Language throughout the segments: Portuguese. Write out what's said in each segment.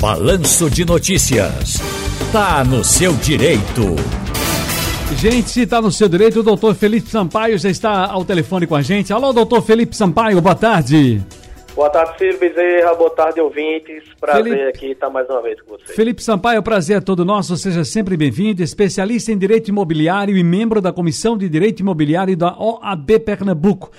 Balanço de Notícias. Tá no seu direito. Gente, se tá no seu direito, o doutor Felipe Sampaio já está ao telefone com a gente. Alô, doutor Felipe Sampaio, boa tarde. Boa tarde, Ciro Bezerra. Boa tarde, ouvintes. Prazer Felipe... aqui estar mais uma vez com você. Felipe Sampaio, prazer é todo nosso. Seja sempre bem-vindo. Especialista em Direito Imobiliário e membro da Comissão de Direito Imobiliário da OAB Pernambuco.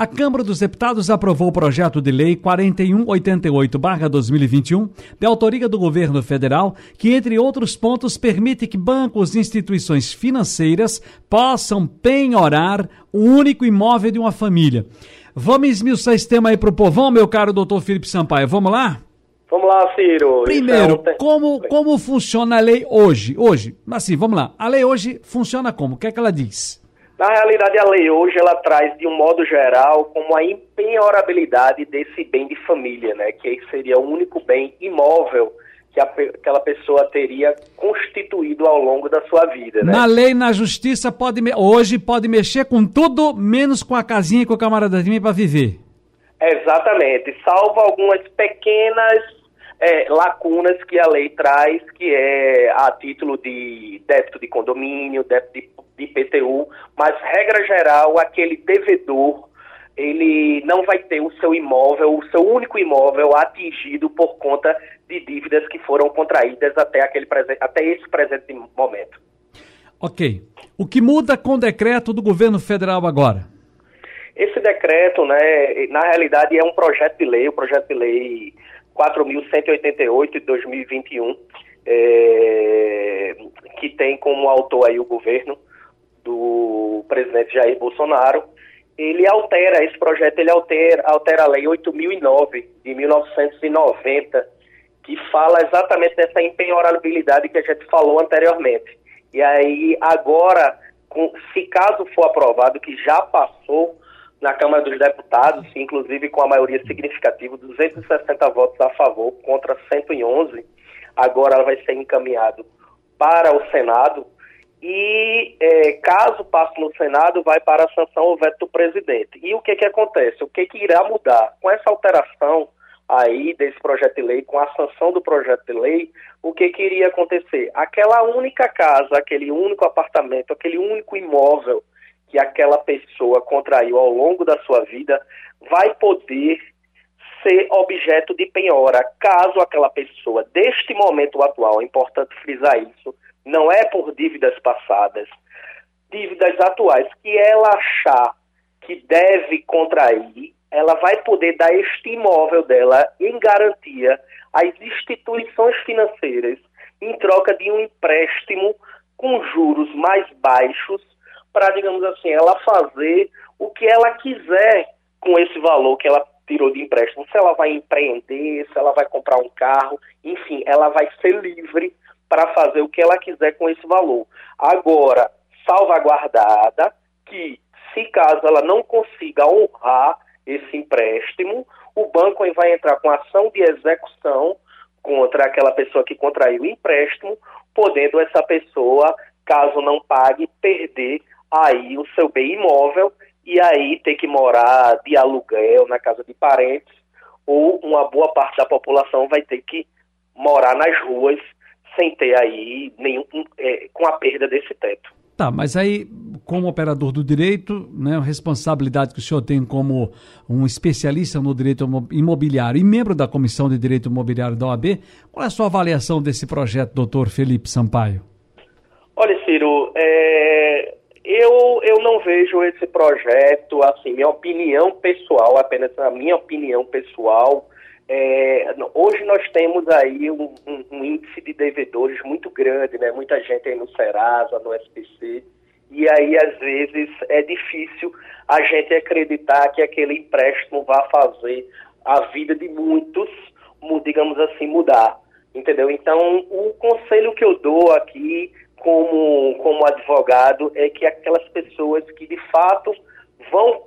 A Câmara dos Deputados aprovou o projeto de lei 4188-2021, de autoria do governo federal, que, entre outros pontos, permite que bancos e instituições financeiras possam penhorar o único imóvel de uma família. Vamos esmiuçar esse tema aí para o povão, meu caro doutor Felipe Sampaio. Vamos lá? Vamos lá, Ciro. Primeiro, é como, como funciona a lei hoje? Hoje, assim, vamos lá. A lei hoje funciona como? O que é que ela diz? Na realidade, a lei hoje ela traz, de um modo geral, como a empenhorabilidade desse bem de família, né? Que seria o único bem imóvel que aquela pessoa teria constituído ao longo da sua vida. Né? Na lei, na justiça, pode hoje pode mexer com tudo, menos com a casinha e com a camaradazinha para viver. Exatamente, salvo algumas pequenas é, lacunas que a lei traz, que é a título de débito de condomínio, débito de de IPTU, mas regra geral, aquele devedor ele não vai ter o seu imóvel, o seu único imóvel atingido por conta de dívidas que foram contraídas até, aquele até esse presente momento. Ok. O que muda com o decreto do governo federal agora? Esse decreto, né, na realidade, é um projeto de lei, o projeto de lei 4.188 de 2021, é, que tem como autor aí o governo do presidente Jair Bolsonaro, ele altera, esse projeto ele altera, altera a lei 8009 de 1990, que fala exatamente dessa empenhorabilidade que a gente falou anteriormente. E aí, agora, com, se caso for aprovado, que já passou na Câmara dos Deputados, inclusive com a maioria significativa, 260 votos a favor contra 111, agora vai ser encaminhado para o Senado e é, caso passe no Senado, vai para a sanção ou veto do presidente. E o que que acontece? O que que irá mudar? Com essa alteração aí desse projeto de lei, com a sanção do projeto de lei, o que que iria acontecer? Aquela única casa, aquele único apartamento, aquele único imóvel que aquela pessoa contraiu ao longo da sua vida, vai poder ser objeto de penhora, caso aquela pessoa, deste momento atual, é importante frisar isso, não é por dívidas passadas, dívidas atuais, que ela achar que deve contrair, ela vai poder dar este imóvel dela em garantia às instituições financeiras em troca de um empréstimo com juros mais baixos para, digamos assim, ela fazer o que ela quiser com esse valor que ela tirou de empréstimo. Se ela vai empreender, se ela vai comprar um carro, enfim, ela vai ser livre para fazer o que ela quiser com esse valor. Agora, salvaguardada que, se caso ela não consiga honrar esse empréstimo, o banco vai entrar com ação de execução contra aquela pessoa que contraiu o empréstimo, podendo essa pessoa, caso não pague, perder aí o seu bem imóvel e aí ter que morar de aluguel na casa de parentes, ou uma boa parte da população vai ter que morar nas ruas sem ter aí nenhum é, com a perda desse teto. Tá, mas aí, como operador do direito, né, a responsabilidade que o senhor tem como um especialista no direito imobiliário e membro da Comissão de Direito Imobiliário da OAB, qual é a sua avaliação desse projeto, doutor Felipe Sampaio? Olha, Ciro, é, eu, eu não vejo esse projeto, assim, minha opinião pessoal, apenas a minha opinião pessoal, é, hoje nós temos aí um, um, um, índice de devedores muito grande, né? Muita gente aí no Serasa, no SPC, e aí às vezes é difícil a gente acreditar que aquele empréstimo vá fazer a vida de muitos, digamos assim, mudar, entendeu? Então, o conselho que eu dou aqui como, como advogado é que aquelas pessoas que de fato vão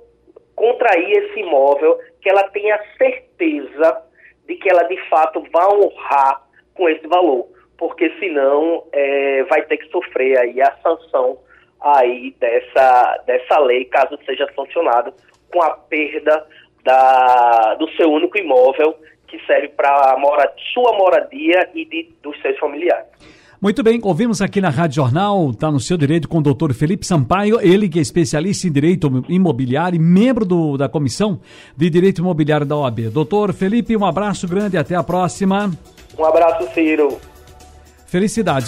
contrair esse imóvel, que ela tenha certeza de que ela de fato vá honrar com esse valor, porque senão é, vai ter que sofrer aí a sanção aí dessa, dessa lei, caso seja sancionado, com a perda da, do seu único imóvel, que serve para mora, sua moradia e de, dos seus familiares. Muito bem, ouvimos aqui na Rádio Jornal, está no seu direito com o doutor Felipe Sampaio, ele que é especialista em direito imobiliário e membro do, da Comissão de Direito Imobiliário da OAB. Doutor Felipe, um abraço grande e até a próxima. Um abraço, Ciro. Felicidade.